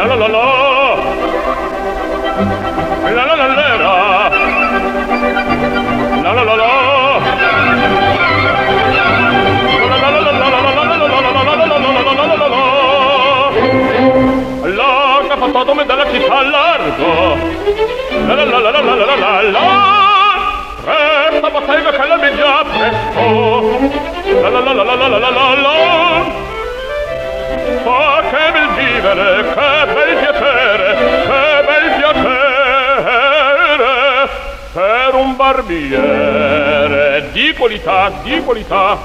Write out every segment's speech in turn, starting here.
La la la la. La la la la la. La la la capatome dalla città a largo. La la la la la la la la la. Resta bottega che la media presto. La la la la la la la la la la. Oh, che bel vivere, che bel piacere, che bel piacere per un barbiere di qualità, di qualità.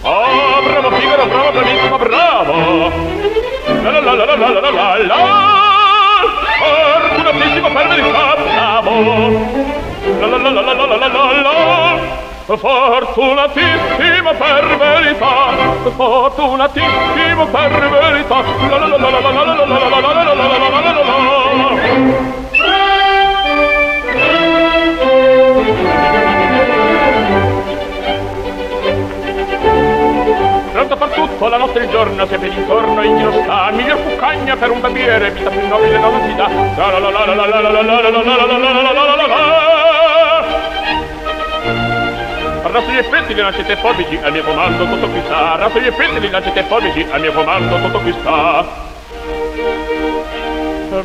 Oh, bravo Figaro, bravo, bravissimo, bravo. La la la la la la la la la. Fortunatissimo per verità, fortunatissimo per verità. La la la la la la la la la la la la la. Pronto per tutto, la notte e il giorno, sempre d'intorno in giro sta, miglior cuccagna per un barbiere, vita più nobile non si dà. La la la la la la la la la la la la la la la la la la Arrasto gli effetti, li lancete forbici, al mio comando tutto qui sta. Arrasto gli effetti, li lancete forbici, al mio comando tutto qui sta.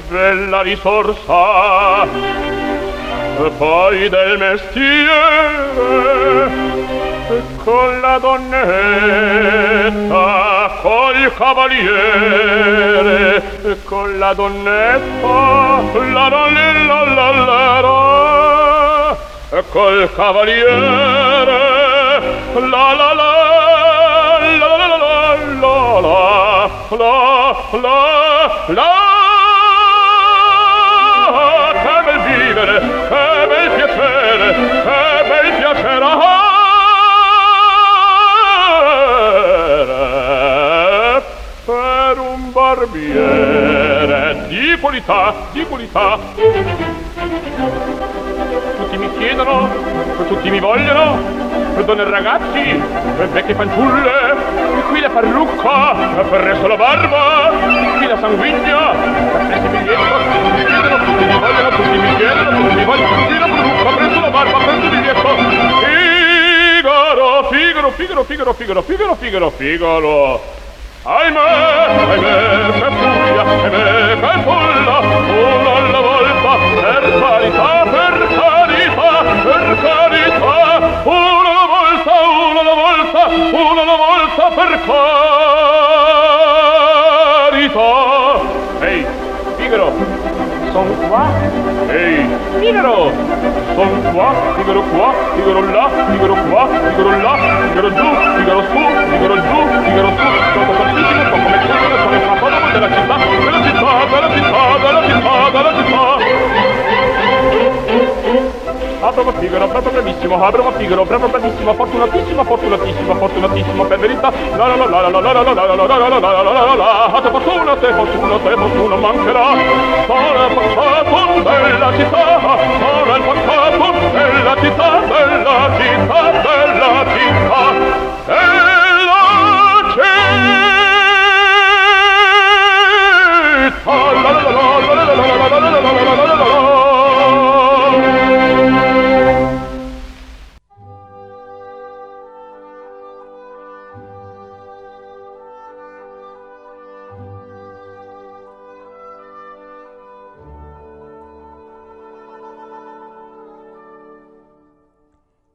Bella risorsa, poi del mestiere, con la donnetta, col cavaliere, con la donnetta, la la la la la la col cavaliere la la la la la la la la la la la. Che bel vivere che bel piacere che bel piacere. Ah, per un barbiere qualità, di qualità. Tutti mi chiedono, tutti mi vogliono, per donne e ragazzi, per vecchie fanciulle, qui la parrucca, per il resto la barba, qui la sanguigna, per il biglietto, tutti mi chiedono, tutti mi vogliono, tutti mi chiedono, tutti mi vogliono, tutti la parrucca, presso la barba, presso il biglietto. Figaro, Figaro, Figaro, Figaro, Figaro, Figaro, Figaro, Figaro. Ahimè, ahimè, per furia, ahimè, per furia. Per carità. Ehi, Figaro, son qua. Ehi, Figaro, son qua, Figaro qua, Figaro là, Figaro qua, Figaro là, Figaro giù, Figaro su, Figaro giù, Figaro su, sono tantissimo, sto come quello, sono il capoluogo della città, della città, della ah, bravo Figaro, bravo bravissimo, fortunatissimo, fortunatissimo, fortunatissimo, per verità. La la la la la la la la la la la la la la la la la Ah, te fortuna, te fortuna, te fortuna mancherà. Sono il della città, sono il